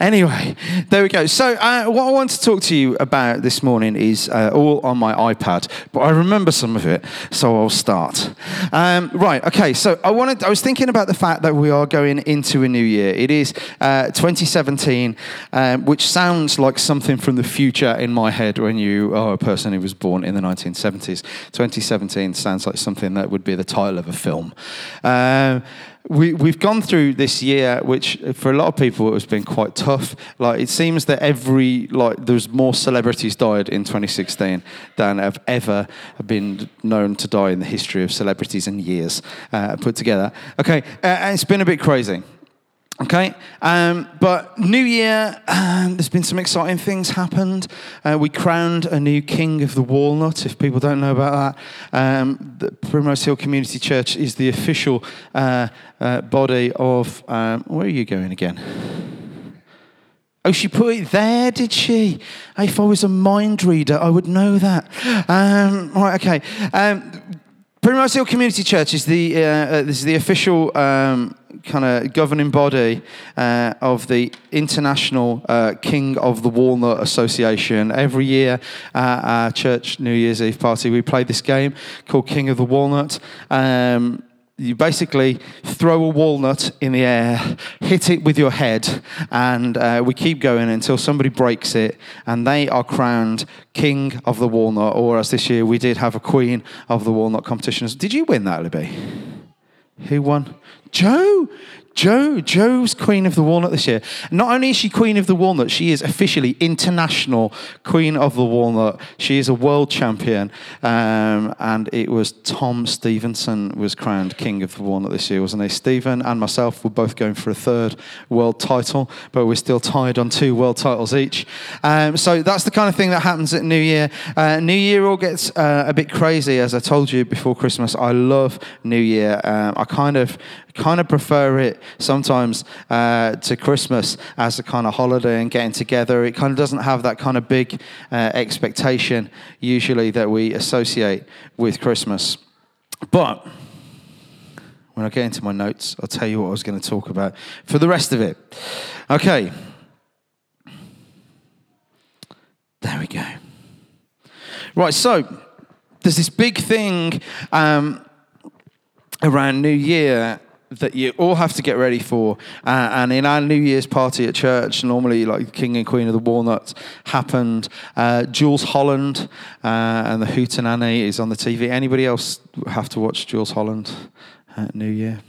Anyway, there we go. So, uh, what I want to talk to you about this morning is uh, all on my iPad, but I remember some of it, so I'll start. Um, right. Okay. So, I wanted. I was thinking about the fact that we are going into a new year. It is uh, 2017, um, which sounds like something from the future in my head when you are a person who was born in the 1970s. 2017 sounds like something that would be the title of a film. Um, we, we've gone through this year, which for a lot of people has been quite tough. Like it seems that every like there's more celebrities died in 2016 than have ever been known to die in the history of celebrities in years uh, put together. Okay, uh, it's been a bit crazy. Okay, um, but New Year, um, there's been some exciting things happened. Uh, we crowned a new king of the walnut. If people don't know about that, um, the Primrose Hill Community Church is the official uh, uh, body of. Um, where are you going again? Oh, she put it there, did she? If I was a mind reader, I would know that. Um, right, okay. Um, Primrose Hill Community Church is the, uh, uh, this is the official kind of governing body uh, of the International uh, King of the Walnut Association. Every year at our church New Year's Eve party, we play this game called King of the Walnut. Um, you basically throw a walnut in the air, hit it with your head, and uh, we keep going until somebody breaks it, and they are crowned king of the walnut. Or as this year we did have a queen of the walnut competition. Did you win that, Libby? Who won? Joe. Joe, Joe's Queen of the Walnut this year. Not only is she Queen of the Walnut, she is officially international Queen of the Walnut. She is a world champion, um, and it was Tom Stevenson was crowned King of the Walnut this year, wasn't he? Stephen and myself were both going for a third world title, but we're still tied on two world titles each. Um, so that's the kind of thing that happens at New Year. Uh, New Year all gets uh, a bit crazy, as I told you before Christmas. I love New Year. Um, I kind of kind of prefer it sometimes uh, to Christmas as a kind of holiday and getting together. It kind of doesn't have that kind of big uh, expectation usually that we associate with Christmas. But when I get into my notes, I'll tell you what I was going to talk about for the rest of it. Okay. There we go. Right, so there's this big thing um, around New Year that you all have to get ready for. Uh, and in our New Year's party at church, normally like King and Queen of the Walnuts happened. Uh, Jools Holland uh, and the Hootenanny is on the TV. Anybody else have to watch Jools Holland at New Year?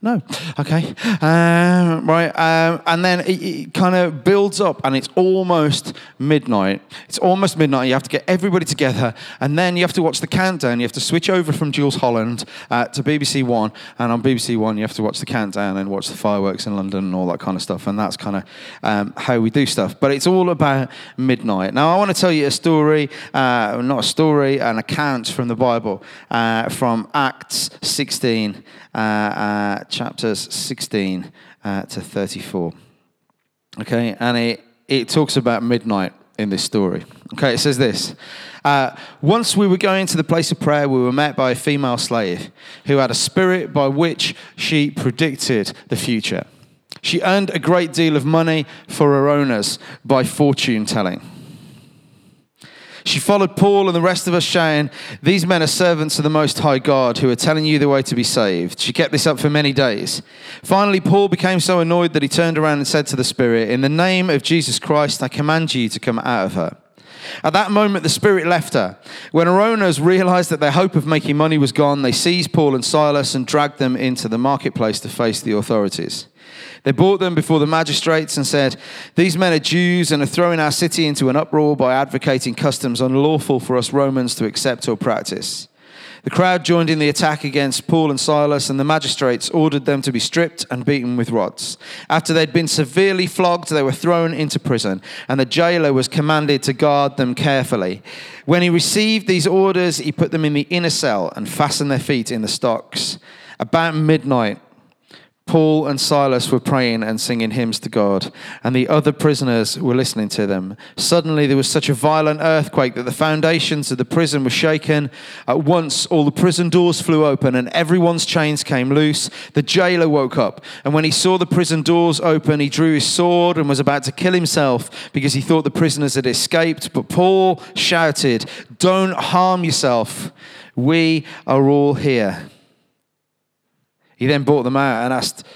No. Okay. Um, right. Um, and then it, it kind of builds up, and it's almost midnight. It's almost midnight. You have to get everybody together, and then you have to watch the countdown. You have to switch over from Jools Holland uh, to BBC One, and on BBC One, you have to watch the countdown and watch the fireworks in London and all that kind of stuff. And that's kind of um, how we do stuff. But it's all about midnight. Now, I want to tell you a story, uh, not a story, an account from the Bible, uh, from Acts 16. Chapters 16 uh, to 34. Okay, and it, it talks about midnight in this story. Okay, it says this. Uh, Once we were going to the place of prayer, we were met by a female slave who had a spirit by which she predicted the future. She earned a great deal of money for her owners by fortune telling. She followed Paul and the rest of us, shouting, These men are servants of the Most High God who are telling you the way to be saved. She kept this up for many days. Finally, Paul became so annoyed that he turned around and said to the Spirit, In the name of Jesus Christ, I command you to come out of her. At that moment, the spirit left her. When her owners realized that their hope of making money was gone, they seized Paul and Silas and dragged them into the marketplace to face the authorities. They brought them before the magistrates and said, These men are Jews and are throwing our city into an uproar by advocating customs unlawful for us Romans to accept or practice. The crowd joined in the attack against Paul and Silas, and the magistrates ordered them to be stripped and beaten with rods. After they'd been severely flogged, they were thrown into prison, and the jailer was commanded to guard them carefully. When he received these orders, he put them in the inner cell and fastened their feet in the stocks. About midnight, Paul and Silas were praying and singing hymns to God, and the other prisoners were listening to them. Suddenly, there was such a violent earthquake that the foundations of the prison were shaken. At once, all the prison doors flew open, and everyone's chains came loose. The jailer woke up, and when he saw the prison doors open, he drew his sword and was about to kill himself because he thought the prisoners had escaped. But Paul shouted, Don't harm yourself. We are all here. He then brought them out and asked,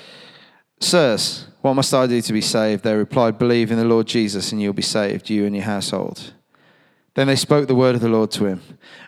Sirs, what must I do to be saved? They replied, Believe in the Lord Jesus, and you'll be saved, you and your household. Then they spoke the word of the Lord to him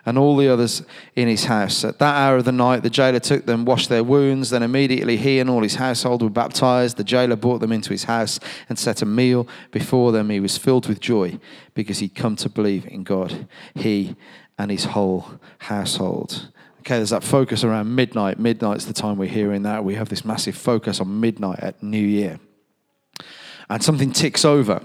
and all the others in his house. At that hour of the night, the jailer took them, washed their wounds. Then immediately he and all his household were baptized. The jailer brought them into his house and set a meal before them. He was filled with joy because he'd come to believe in God, he and his whole household. Okay, there's that focus around midnight. Midnight's the time we're hearing that. We have this massive focus on midnight at New Year. And something ticks over.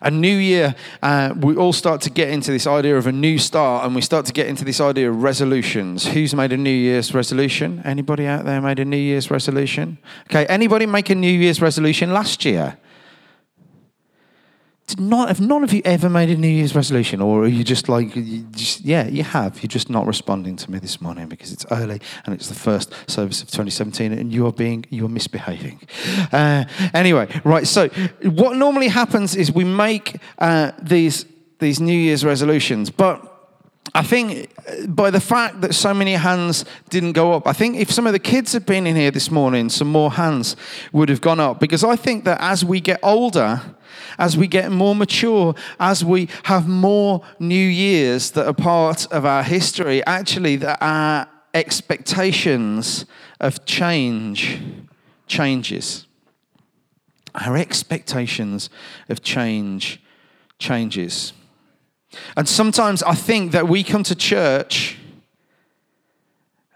A new year, uh, we all start to get into this idea of a new start, and we start to get into this idea of resolutions. Who's made a New Year's resolution? Anybody out there made a New Year's resolution? Okay, anybody make a New Year's resolution last year? Not have none of you ever made a New Year's resolution, or are you just like, you just, yeah, you have. You're just not responding to me this morning because it's early and it's the first service of 2017, and you are being you are misbehaving. Uh, anyway, right. So what normally happens is we make uh, these these New Year's resolutions, but I think uh, by the fact that so many hands didn't go up, I think if some of the kids had been in here this morning, some more hands would have gone up. Because I think that as we get older, as we get more mature, as we have more new years that are part of our history, actually, that our expectations of change changes. Our expectations of change changes. And sometimes I think that we come to church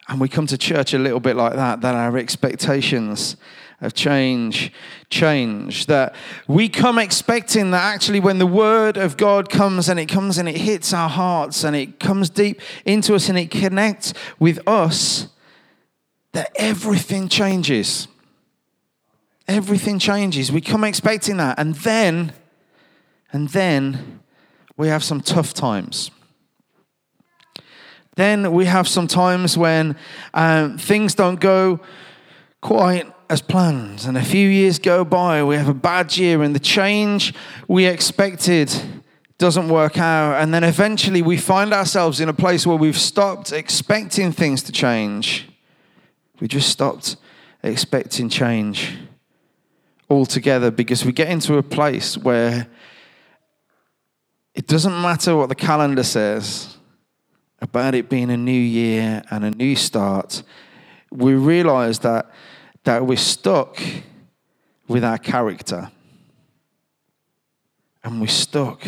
and we come to church a little bit like that, that our expectations of change change. That we come expecting that actually, when the word of God comes and it comes and it hits our hearts and it comes deep into us and it connects with us, that everything changes. Everything changes. We come expecting that. And then, and then we have some tough times. Then we have some times when um, things don't go quite as planned. And a few years go by, we have a bad year, and the change we expected doesn't work out. And then eventually we find ourselves in a place where we've stopped expecting things to change. We just stopped expecting change altogether because we get into a place where it doesn't matter what the calendar says about it being a new year and a new start. We realize that that we're stuck with our character. And we're stuck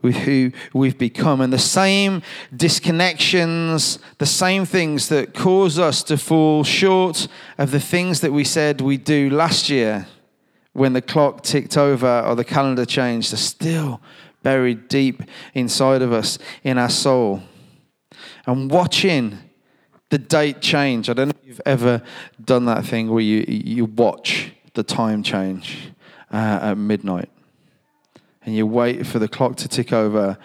with who we've become. And the same disconnections, the same things that cause us to fall short of the things that we said we'd do last year when the clock ticked over or the calendar changed are still buried deep inside of us in our soul. And watching the date change. I don't know if you've ever done that thing where you, you watch the time change uh, at midnight and you wait for the clock to tick over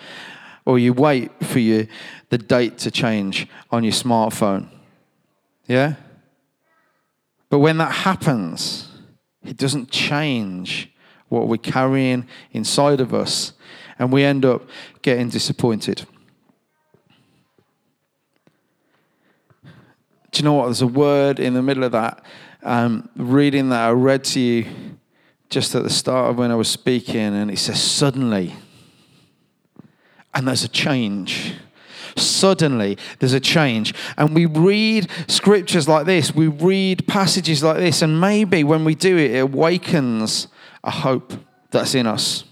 or you wait for you, the date to change on your smartphone. Yeah? But when that happens, it doesn't change what we're carrying inside of us, and we end up getting disappointed. Do you know what? There's a word in the middle of that um, reading that I read to you just at the start of when I was speaking, and it says, suddenly. And there's a change. Suddenly, there's a change. And we read scriptures like this, we read passages like this, and maybe when we do it, it awakens a hope that's in us.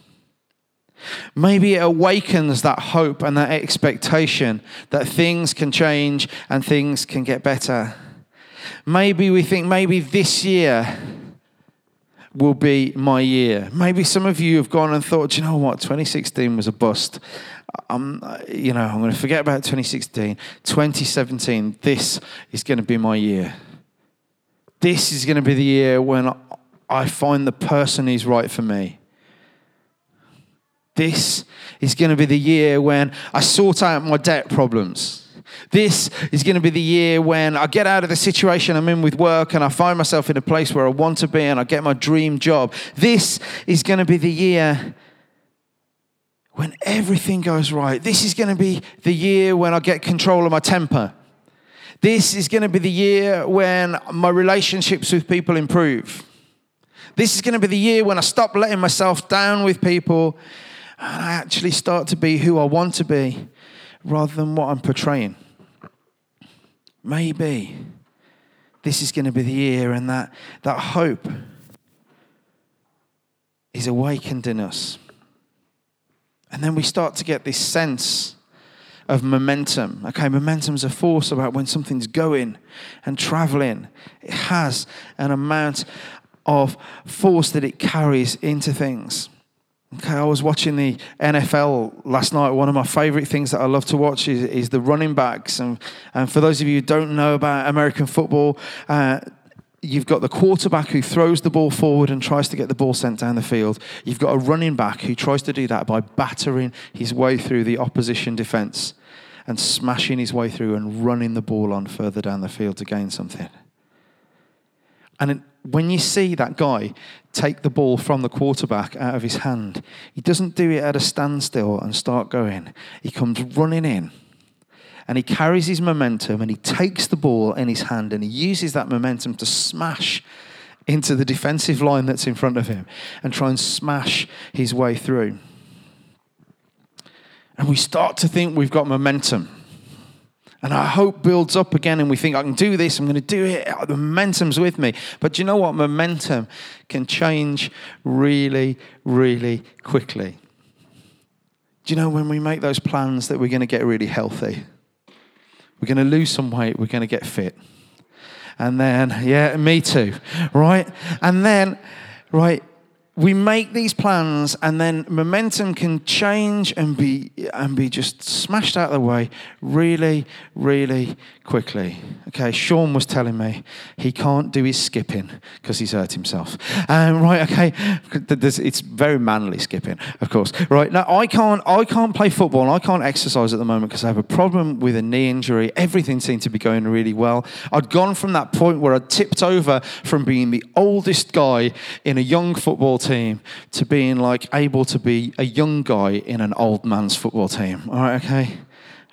Maybe it awakens that hope and that expectation that things can change and things can get better. Maybe we think maybe this year will be my year. Maybe some of you have gone and thought, you know what, 2016 was a bust. I'm, you know, I'm going to forget about 2016. 2017, this is going to be my year this is going to be the year when I find the person who's right for me. This is going to be the year when I sort out my debt problems. This is going to be the year when I get out of the situation I'm in with work and I find myself in a place where I want to be and I get my dream job. This is going to be the year when everything goes right. This is going to be the year when I get control of my temper. This is going to be the year when my relationships with people improve. This is going to be the year when I stop letting myself down with people and I actually start to be who I want to be rather than what I'm portraying. Maybe this is going to be the year and that, that hope is awakened in us. And then we start to get this sense of momentum. Okay, momentum's a force about when something's going and traveling. It has an amount of force that it carries into things. Okay, I was watching the NFL last night. One of my favorite things that I love to watch is, is the running backs. And, and for those of you who don't know about American football, uh, you've got the quarterback who throws the ball forward and tries to get the ball sent down the field. You've got a running back who tries to do that by battering his way through the opposition defense and smashing his way through and running the ball on further down the field to gain something. And when you see that guy take the ball from the quarterback out of his hand, he doesn't do it at a standstill and start going. He comes running in and he carries his momentum and he takes the ball in his hand and he uses that momentum to smash into the defensive line that's in front of him and try and smash his way through. And we start to think we've got momentum. And our hope builds up again, and we think, I can do this, I'm going to do it. Oh, the momentum's with me. But do you know what? Momentum can change really, really quickly. Do you know when we make those plans that we're going to get really healthy? We're going to lose some weight. We're going to get fit. And then, yeah, me too, right? And then, right, we make these plans and then momentum can change and be and be just smashed out of the way really really quickly. Okay sean was telling me he can't do his skipping because he's hurt himself. Um, right okay it's very manly skipping of course. Right now i can't i can't play football. And i can't exercise at the moment because i have a problem with a knee injury. Everything seemed to be going really well. I'd gone from that point where i tipped over from being the oldest guy in a young football team to being like able to be a young guy in an old man's football team. All right, okay?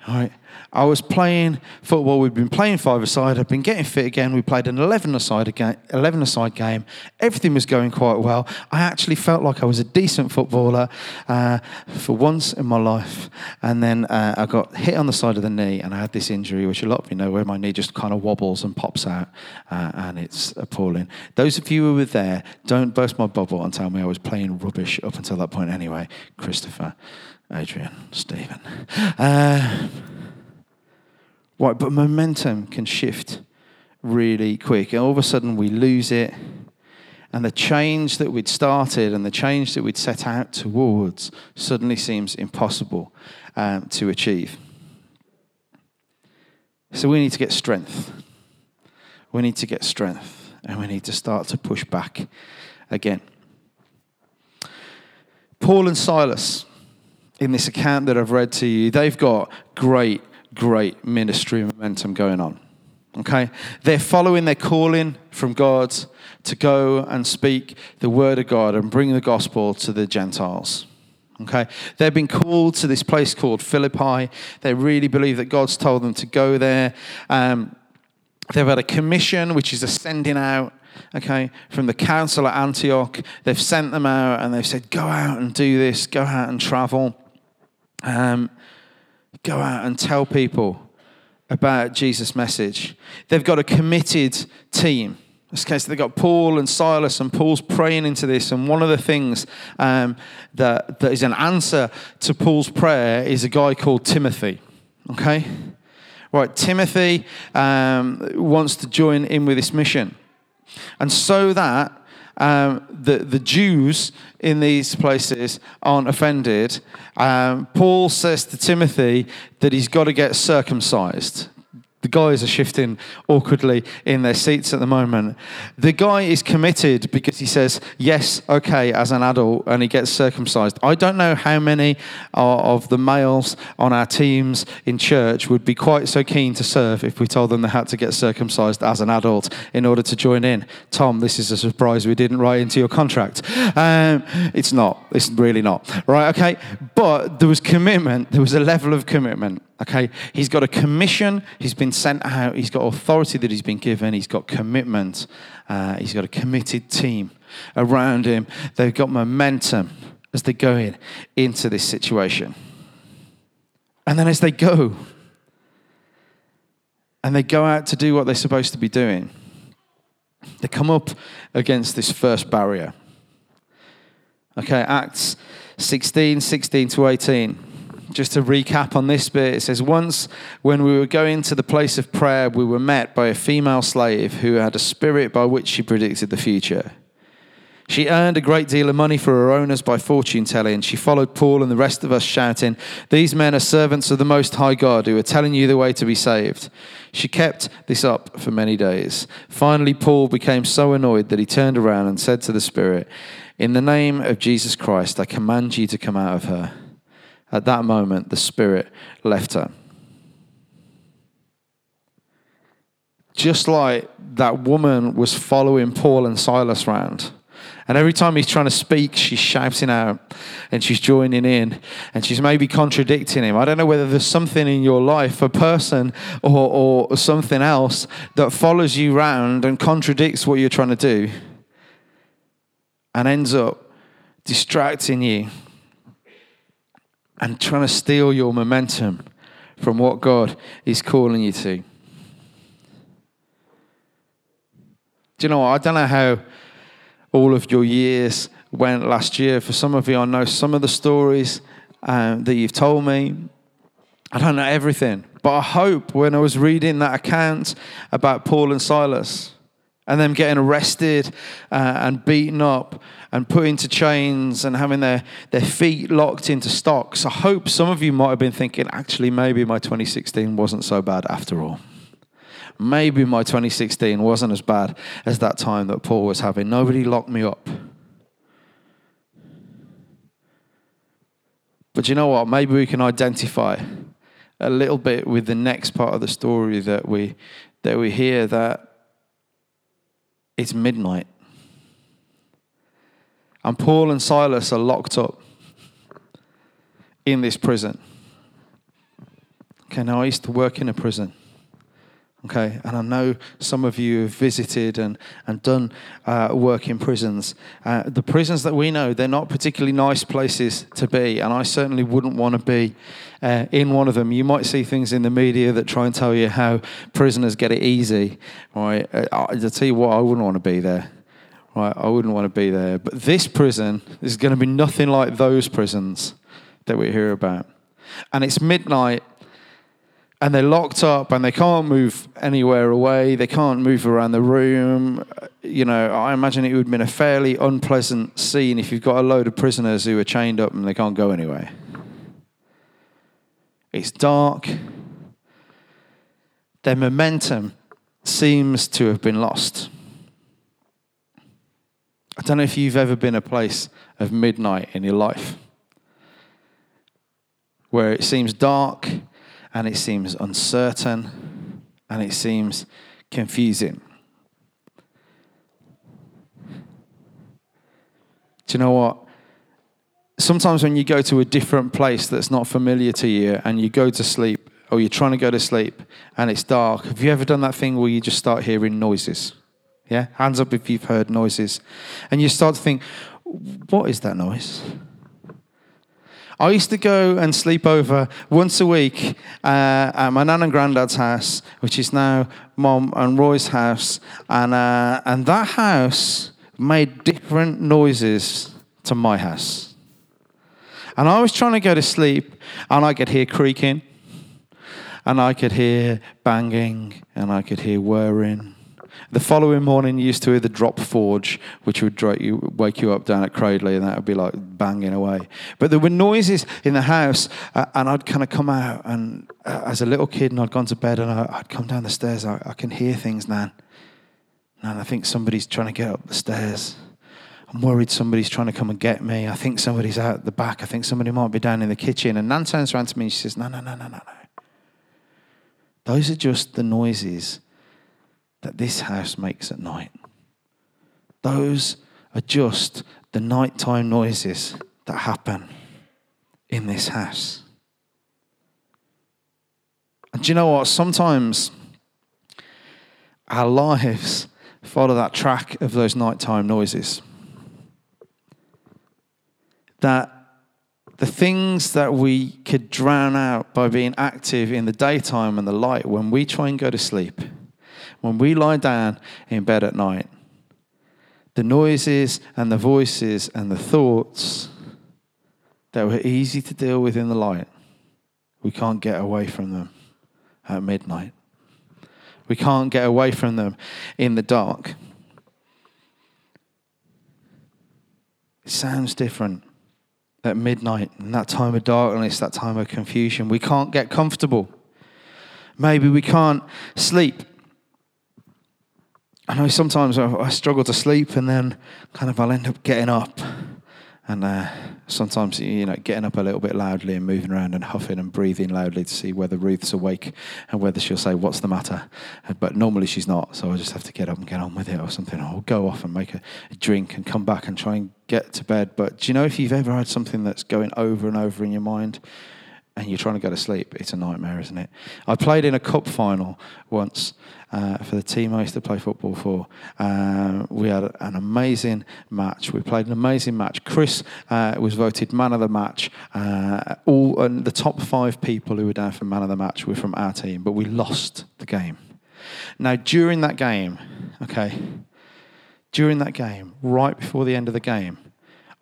All right. I was playing football. We'd been playing five-a-side. I'd been getting fit again. We played an 11-a-side game. 11-a-side game. Everything was going quite well. I actually felt like I was a decent footballer uh, for once in my life. And then uh, I got hit on the side of the knee, and I had this injury, which a lot of you know, where my knee just kind of wobbles and pops out, uh, and it's appalling. Those of you who were there, don't burst my bubble and tell me I was playing rubbish up until that point. Anyway, Christopher, Adrian, Stephen. Right, but momentum can shift really quick. And all of a sudden we lose it. And the change that we'd started and the change that we'd set out towards suddenly seems impossible um, to achieve. So we need to get strength. We need to get strength. And we need to start to push back again. Paul and Silas, in this account that I've read to you, they've got great great ministry momentum going on. Okay? They're following their calling from God to go and speak the word of God and bring the gospel to the Gentiles. Okay? They've been called to this place called Philippi. They really believe that God's told them to go there. Um, they've had a commission, which is a sending out okay, from the council at Antioch. They've sent them out and they've said, go out and do this, go out and travel. Um, go out and tell people about Jesus' message. They've got a committed team. In this case, they've got Paul and Silas, and Paul's praying into this. And one of the things um, that, that is an answer to Paul's prayer is a guy called Timothy. Okay? Right, Timothy um, wants to join in with this mission. And so that um, the, the Jews in these places aren't offended, um, Paul says to Timothy that he's got to get circumcised. The guys are shifting awkwardly in their seats at the moment. The guy is committed because he says, Yes, okay, as an adult, and he gets circumcised. I don't know how many of the males on our teams in church would be quite so keen to serve if we told them they had to get circumcised as an adult in order to join in. Tom, this is a surprise we didn't write into your contract. Um, it's not. It's really not. Right, okay? But there was commitment, there was a level of commitment. Okay, he's got a commission, he's been sent out, he's got authority that he's been given, he's got commitment, uh, he's got a committed team around him. They've got momentum as they go in into this situation. And then as they go, and they go out to do what they're supposed to be doing, they come up against this first barrier. Okay, Acts 16, 16 to 18 just to recap on this bit, it says, Once when we were going to the place of prayer, we were met by a female slave who had a spirit by which she predicted the future. She earned a great deal of money for her owners by fortune telling. She followed Paul and the rest of us, shouting, These men are servants of the Most High God who are telling you the way to be saved. She kept this up for many days. Finally, Paul became so annoyed that he turned around and said to the Spirit, In the name of Jesus Christ, I command you to come out of her. At that moment, the Spirit left her. Just like that woman was following Paul and Silas around. And every time he's trying to speak, she's shouting out and she's joining in and she's maybe contradicting him. I don't know whether there's something in your life, a person or, or something else, that follows you around and contradicts what you're trying to do and ends up distracting you and trying to steal your momentum from what God is calling you to. Do you know what? I don't know how all of your years went last year. For some of you, I know some of the stories um, that you've told me. I don't know everything, but I hope when I was reading that account about Paul and Silas, and them getting arrested uh, and beaten up and put into chains and having their, their feet locked into stocks. I hope some of you might have been thinking, actually, maybe my 2016 wasn't so bad after all. Maybe my 2016 wasn't as bad as that time that Paul was having. Nobody locked me up. But you know what? Maybe we can identify a little bit with the next part of the story that we that we hear that it's midnight. And Paul and Silas are locked up in this prison. Okay, now I used to work in a prison. Okay, and I know some of you have visited and, and done uh, work in prisons. Uh, the prisons that we know, they're not particularly nice places to be, and I certainly wouldn't want to be uh, in one of them. You might see things in the media that try and tell you how prisoners get it easy. Right? Uh, I, will tell you what, I wouldn't want to be there. Right? I wouldn't want to be there. But this prison is going to be nothing like those prisons that we hear about. And it's midnight and they're locked up and they can't move anywhere away. They can't move around the room. Uh, you know, I imagine it would have been a fairly unpleasant scene if you've got a load of prisoners who are chained up and they can't go anywhere. It's dark. Their momentum seems to have been lost. I don't know if you've ever been a place of midnight in your life where it seems dark and it seems uncertain and it seems confusing. Do you know what? Sometimes when you go to a different place that's not familiar to you and you go to sleep or you're trying to go to sleep and it's dark, have you ever done that thing where you just start hearing noises? Yeah? Hands up if you've heard noises. And you start to think, what is that noise? I used to go and sleep over once a week uh, at my nan and granddad's house, which is now mom and Roy's house. And, uh, and that house made different noises to my house. And I was trying to go to sleep, and I could hear creaking, and I could hear banging, and I could hear whirring. The following morning, you used to hear the drop forge, which would you, wake you up down at Cradley, and that would be like banging away. But there were noises in the house, uh, and I'd kind of come out, and uh, as a little kid, and I'd gone to bed, and I, would come down the stairs. I, I can hear things, Nan. Nan, I think somebody's trying to get up the stairs. I'm worried somebody's trying to come and get me. I think somebody's out the back. I think somebody might be down in the kitchen. And Nan turns around to me and she says, No, no, no, no, no, no. Those are just the noises that this house makes at night. Those are just the nighttime noises that happen in this house. And do you know what? Sometimes our lives follow that track of those nighttime noises. That the things that we could drown out by being active in the daytime and the light, when we try and go to sleep, when we lie down in bed at night, the noises and the voices and the thoughts that were easy to deal with in the light, we can't get away from them at midnight. We can't get away from them in the dark. It sounds different at midnight, in that time of darkness, that time of confusion. We can't get comfortable. Maybe we can't sleep. I know sometimes I struggle to sleep and then kind of I'll end up getting up. And uh, sometimes you know getting up a little bit loudly and moving around and huffing and breathing loudly to see whether Ruth's awake and whether she'll say what's the matter? But normally she's not so I just have to get up and get on with it or something I'll go off and make a, a drink and come back and try and get to bed. But do you know if you've ever had something that's going over and over in your mind and you're trying to go to sleep, it's a nightmare, isn't it? I played in a cup final once uh, for the team I used to play football for. Uh, we had an amazing match. We played an amazing match. Chris uh, was voted man of the match. Uh, all and the top five people who were down for man of the match were from our team, but we lost the game. Now, during that game, okay, during that game, right before the end of the game,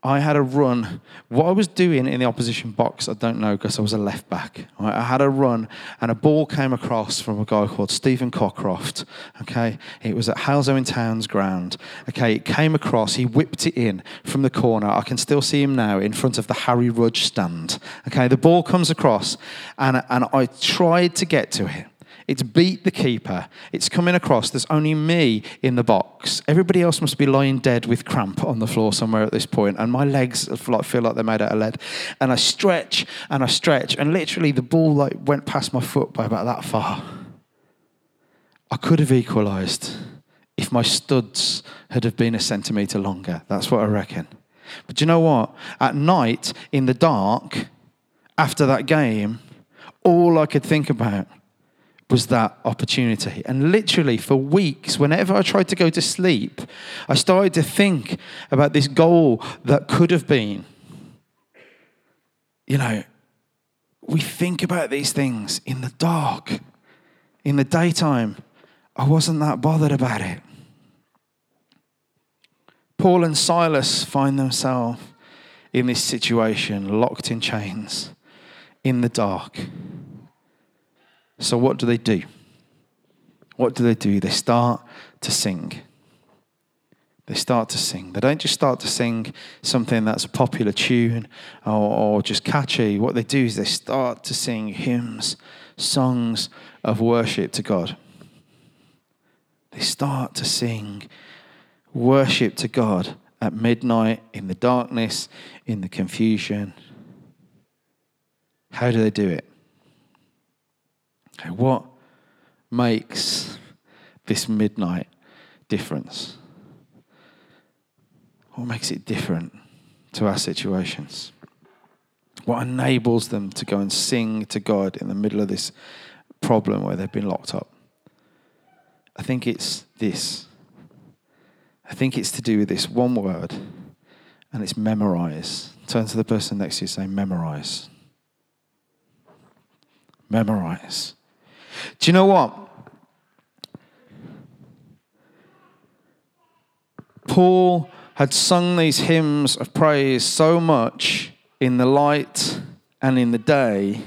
I had a run. What I was doing in the opposition box, I don't know because I was a left back. I had a run and a ball came across from a guy called Stephen Cockcroft. Okay, it was at Halesowen Town's ground. Okay, it came across. He whipped it in from the corner. I can still see him now in front of the Harry Rudge stand. Okay, the ball comes across, and and I tried to get to it. It's beat the keeper. It's coming across. There's only me in the box. Everybody else must be lying dead with cramp on the floor somewhere at this point, and my legs feel like they're made out of lead. And I stretch and I stretch, and literally the ball like went past my foot by about that far. I could have equalised if my studs had have been a centimetre longer. That's what I reckon. But you know what? At night, in the dark, after that game, all I could think about was that opportunity. And literally, for weeks, whenever I tried to go to sleep, I started to think about this goal that could have been. You know, we think about these things in the dark, in the daytime. I wasn't that bothered about it. Paul and Silas find themselves in this situation, locked in chains, in the dark. So, what do they do? What do they do? They start to sing. They start to sing. They don't just start to sing something that's a popular tune or, or just catchy. What they do is they start to sing hymns, songs of worship to God. They start to sing worship to God at midnight, in the darkness, in the confusion. How do they do it? What makes this midnight difference? What makes it different to our situations? What enables them to go and sing to God in the middle of this problem where they've been locked up? I think it's this. I think it's to do with this one word, and it's memorize. Turn to the person next to you, and say, memorize. Memorize. Do you know what? Paul had sung these hymns of praise so much in the light and in the day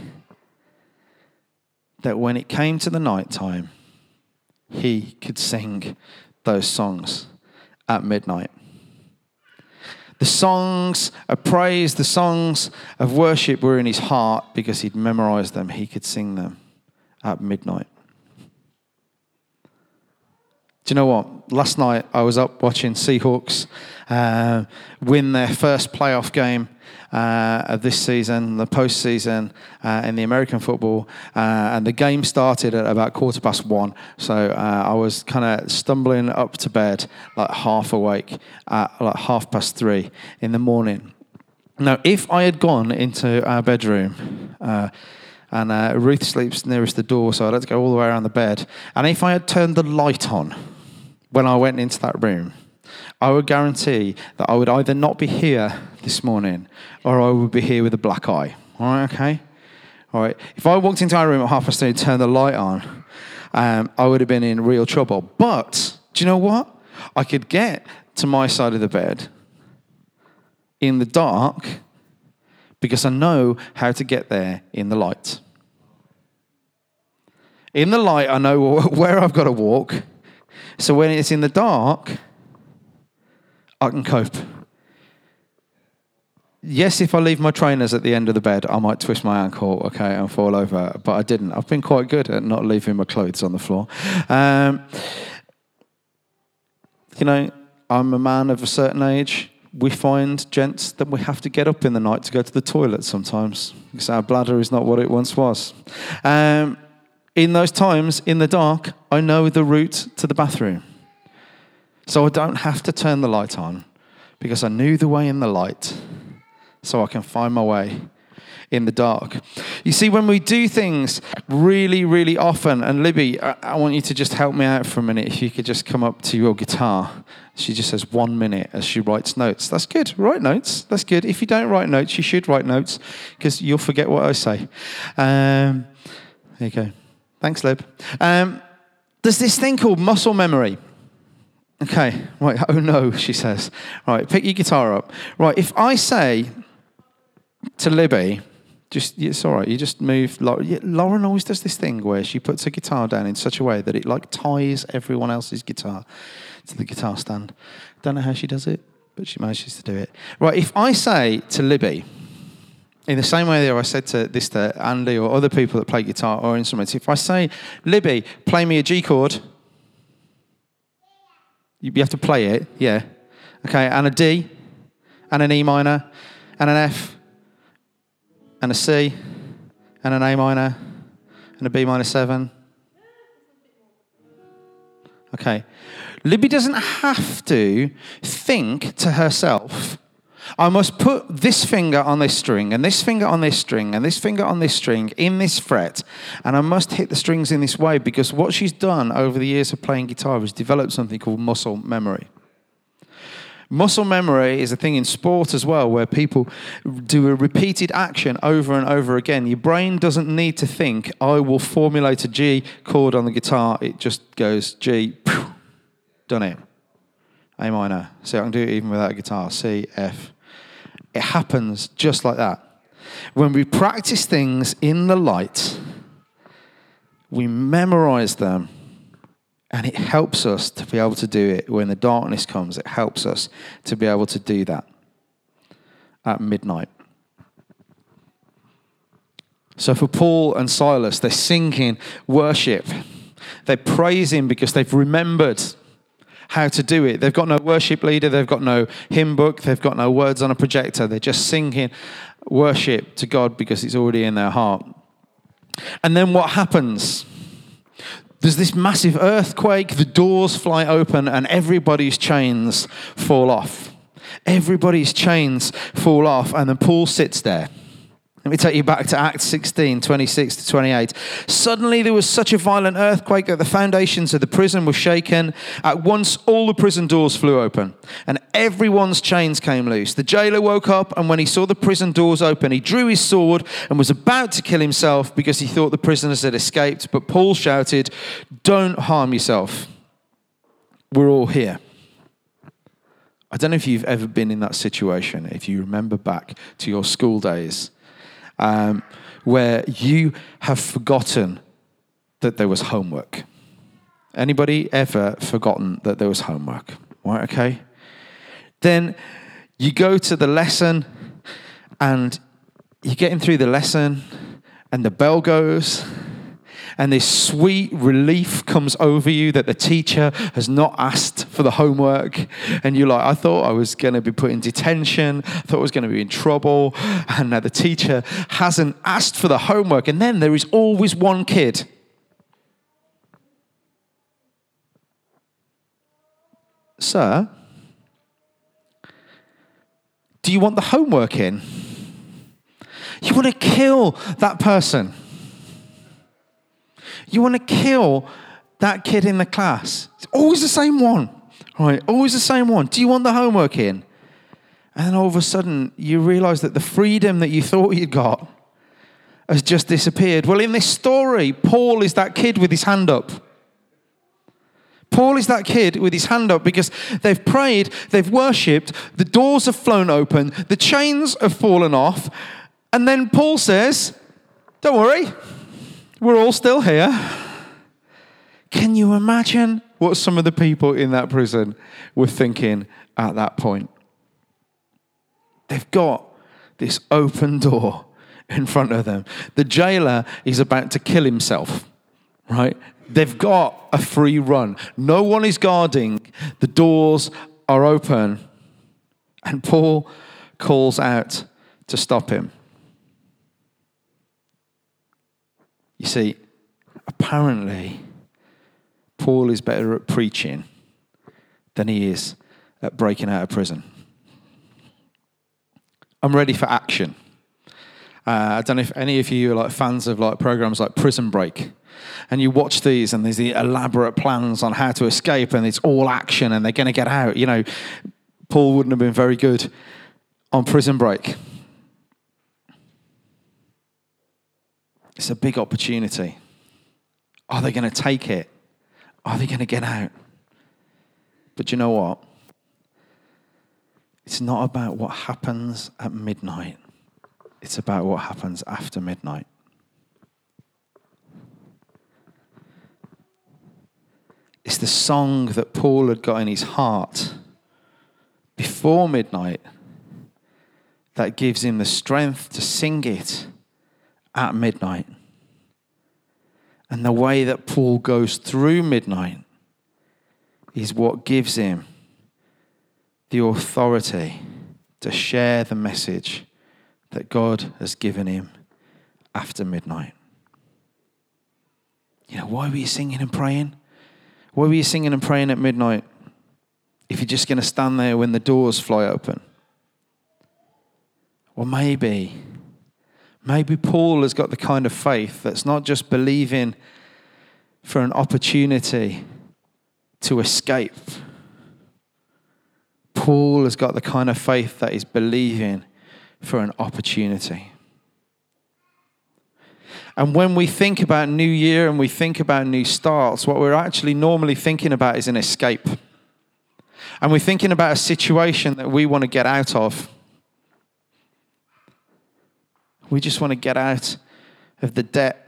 that when it came to the night time, he could sing those songs at midnight. The songs of praise, the songs of worship were in his heart because he'd memorized them. He could sing them at midnight. Do you know what? Last night I was up watching Seahawks uh, win their first playoff game uh, of this season, the postseason uh, in the American football, uh, and the game started at about quarter past one. So uh, I was kind of stumbling up to bed, like half awake, at like half past three in the morning. Now, if I had gone into our bedroom, uh, and uh, Ruth sleeps nearest the door, so I'd have to go all the way around the bed. And if I had turned the light on, when I went into that room, I would guarantee that I would either not be here this morning or I would be here with a black eye. All right, okay? All right. If I walked into my room at half past two and turned the light on, um, I would have been in real trouble. But do you know what? I could get to my side of the bed in the dark because I know how to get there in the light. In the light, I know where I've got to walk so when it's in the dark, I can cope. Yes, if I leave my trainers at the end of the bed, I might twist my ankle, okay, and fall over. But I didn't. I've been quite good at not leaving my clothes on the floor. Um, you know, I'm a man of a certain age. We find, gents, that we have to get up in the night to go to the toilet sometimes because our bladder is not what it once was. Um, in those times, in the dark, I know the route to the bathroom. So I don't have to turn the light on because I knew the way in the light so I can find my way in the dark. You see, when we do things really, really often, and Libby, I, want you to just help me out for a minute. If you could just come up to your guitar. She just says one minute as she writes notes. That's good. Write notes. That's good. If you don't write notes, you should write notes because you'll forget what I say. Um, there you go. Thanks, Lib. Um, there's this thing called muscle memory. Okay, right. Oh no, she says. Right, pick your guitar up. Right, if I say to Libby, just it's all right. You just move. Lauren always does this thing where she puts her guitar down in such a way that it like ties everyone else's guitar to the guitar stand. Don't know how she does it, but she manages to do it. Right, if I say to Libby, in the same way that I said to this to Andy or other people that play guitar or instruments, if I say, Libby, play me a G chord, you have to play it, yeah. Okay, and a D, and an E minor, and an F, and a C, and an A minor, and a B minor seven. Okay. Libby doesn't have to think to herself I must put this finger on this string, and this finger on this string, and this finger on this string in this fret, and I must hit the strings in this way because what she's done over the years of playing guitar is developed something called muscle memory. Muscle memory is a thing in sport as well, where people do a repeated action over and over again. Your brain doesn't need to think, I will formulate a G chord on the guitar. It just goes G, done it. A minor. So I can do it even without a guitar. C, F, it happens just like that. When we practice things in the light, we memorize them, and it helps us to be able to do it. When the darkness comes, it helps us to be able to do that at midnight. So for Paul and Silas, they're singing worship. They're praising because they've remembered how to do it. They've got no worship leader, they've got no hymn book, they've got no words on a projector. They're just singing worship to God because it's already in their heart. And then what happens? There's this massive earthquake, the doors fly open, and everybody's chains fall off. Everybody's chains fall off, and then Paul sits there. Let me take you back to Acts 16, 26 to 28. Suddenly there was such a violent earthquake that the foundations of the prison were shaken. At once all the prison doors flew open and everyone's chains came loose. The jailer woke up and when he saw the prison doors open, he drew his sword and was about to kill himself because he thought the prisoners had escaped. But Paul shouted, Don't harm yourself. We're all here. I don't know if you've ever been in that situation, if you remember back to your school days um, where you have forgotten that there was homework Anybody ever forgotten that there was homework? Right, okay. Then you go to the lesson and you're getting through the lesson and the bell goes and this sweet relief comes over you that the teacher has not asked for the homework. And you're like, I thought I was going to be put in detention, I thought I was going to be in trouble, and now the teacher hasn't asked for the homework. And then there is always one kid. Sir, do you want the homework in? You want to kill that person. You want to kill that kid in the class. It's always the same one, right? Always the same one. Do you want the homework in? And then all of a sudden, you realize that the freedom that you thought you'd got has just disappeared. Well, in this story, Paul is that kid with his hand up. Paul is that kid with his hand up because they've prayed, they've worshipped, the doors have flown open, the chains have fallen off. And then Paul says, Don't worry, we're all still here. Can you imagine what some of the people in that prison were thinking at that point? They've got this open door in front of them. The jailer is about to kill himself, right? They've got a free run. No one is guarding. The doors are open. And Paul calls out to stop him. You see, apparently, Paul is better at preaching than he is at breaking out of prison. I'm ready for action. Uh, I don't know if any of you are like fans of like programs like Prison Break. And you watch these, and there's the elaborate plans on how to escape, and it's all action, and they're going to get out. You know, Paul wouldn't have been very good on Prison Break. It's a big opportunity. Are they going to take it? Are they going to get out? But you know what? It's not about what happens at midnight, it's about what happens after midnight. It's the song that Paul had got in his heart before midnight that gives him the strength to sing it at midnight. And the way that Paul goes through midnight is what gives him the authority to share the message that God has given him after midnight. You know, why were you singing and praying? Why were you singing and praying at midnight if you're just going to stand there when the doors fly open? Or maybe Maybe Paul has got the kind of faith that's not just believing for an opportunity to escape. Paul has got the kind of faith that is believing for an opportunity. And when we think about New Year and we think about new starts, what we're actually normally thinking about is an escape. And we're thinking about a situation that we want to get out of. We just want to get out of the debt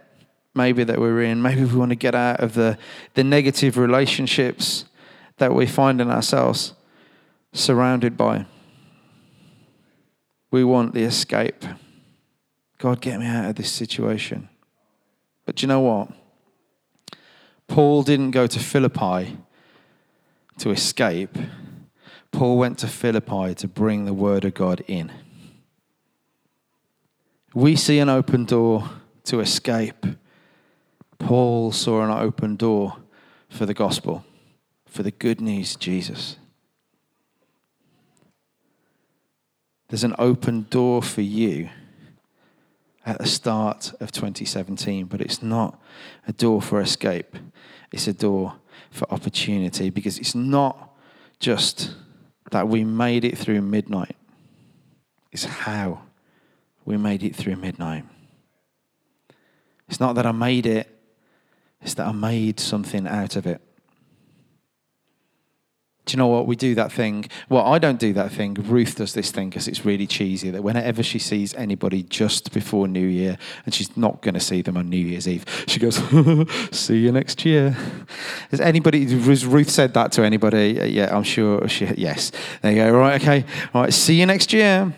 maybe that we're in. Maybe we want to get out of the, the negative relationships that we find in ourselves surrounded by. We want the escape. God, get me out of this situation. But do you know what? Paul didn't go to Philippi to escape. Paul went to Philippi to bring the word of God in we see an open door to escape. Paul saw an open door for the gospel, for the good news, Jesus. There's an open door for you at the start of 2017, but it's not a door for escape. It's a door for opportunity because it's not just that we made it through midnight, it's how we made it through midnight. It's not that I made it, it's that I made something out of it. Do you know what? We do that thing. Well, I don't do that thing. Ruth does this thing because it's really cheesy that whenever she sees anybody just before New Year, and she's not going to see them on New Year's Eve, she goes, See you next year. Has anybody, has Ruth said that to anybody? Yeah, I'm sure she, yes. There you go. Right, okay. All right, see you next year.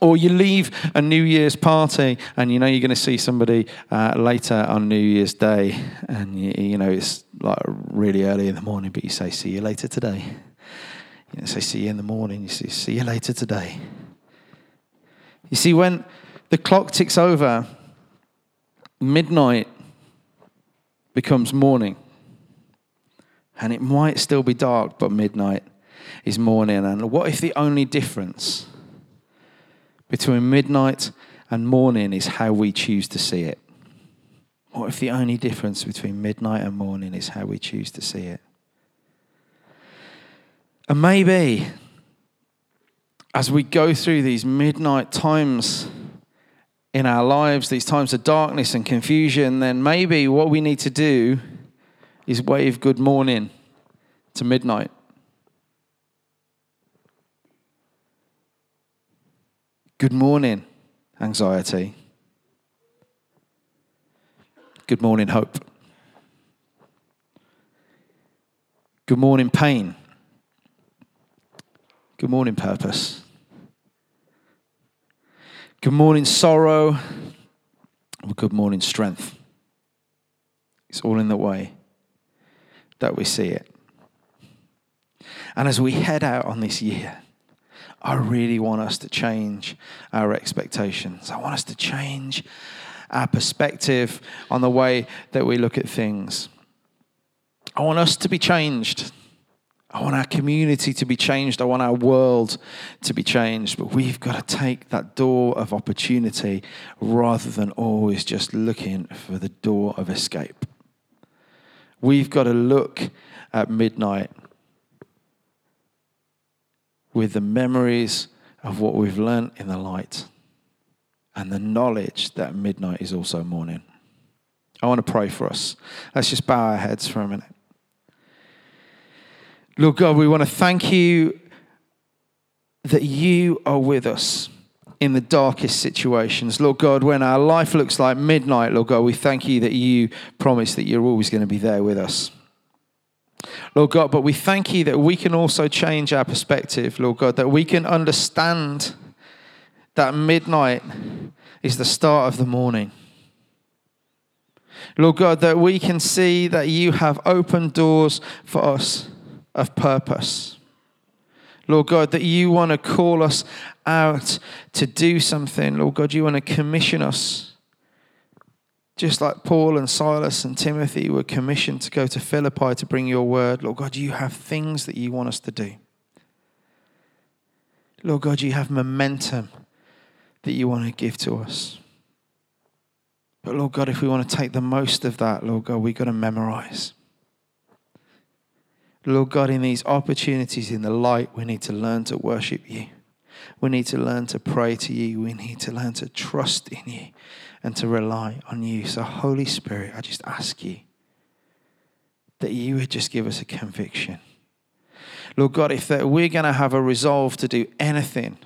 Or you leave a New Year's party and you know you're going to see somebody uh, later on New Year's Day, and you, you, know it's like really early in the morning, but you say, "See you later today." You know, say, "See you in the morning." You say, "See you later today." You see, when the clock ticks over, midnight becomes morning, and it might still be dark, but midnight is morning. And what if the only difference? Between midnight and morning is how we choose to see it? What if the only difference between midnight and morning is how we choose to see it? And maybe as we go through these midnight times in our lives, these times of darkness and confusion, then maybe what we need to do is wave good morning to midnight. Good morning, anxiety. Good morning, hope. Good morning, pain. Good morning, purpose. Good morning, sorrow. good morning, strength. It's all in the way that we see it. And as we head out on this year, I really want us to change our expectations. I want us to change our perspective on the way that we look at things. I want us to be changed. I want our community to be changed. I want our world to be changed. But we've got to take that door of opportunity rather than always just looking for the door of escape. We've got to look at midnight with the memories of what we've learned in the light and the knowledge that midnight is also morning. I want to pray for us. Let's just bow our heads for a minute. Lord God, we want to thank you that you are with us in the darkest situations. Lord God, when our life looks like midnight, Lord God, we thank you that you promise that you're always going to be there with us. Lord God, but we thank you that we can also change our perspective, Lord God, that we can understand that midnight is the start of the morning. Lord God, that we can see that you have opened doors for us of purpose. Lord God, that you want to call us out to do something. Lord God, you want to commission us just like Paul and Silas and Timothy were commissioned to go to Philippi to bring your word, Lord God, you have things that you want us to do. Lord God, you have momentum that you want to give to us. But Lord God, if we want to take the most of that, Lord God, we've got to memorize. Lord God, in these opportunities in the light, we need to learn to worship you. We need to learn to pray to you. We need to learn to trust in you and to rely on you. So, Holy Spirit, I just ask you that you would just give us a conviction. Lord God, if that we're going to have a resolve to do anything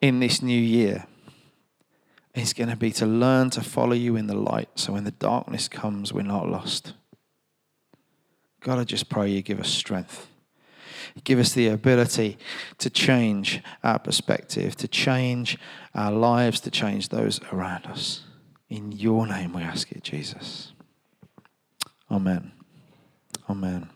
in this new year, it's going to be to learn to follow you in the light so when the darkness comes, we're not lost. God, I just pray you give us strength. Give us the ability to change our perspective, to change our lives, to change those around us. In your name we ask it, Jesus. Amen. Amen.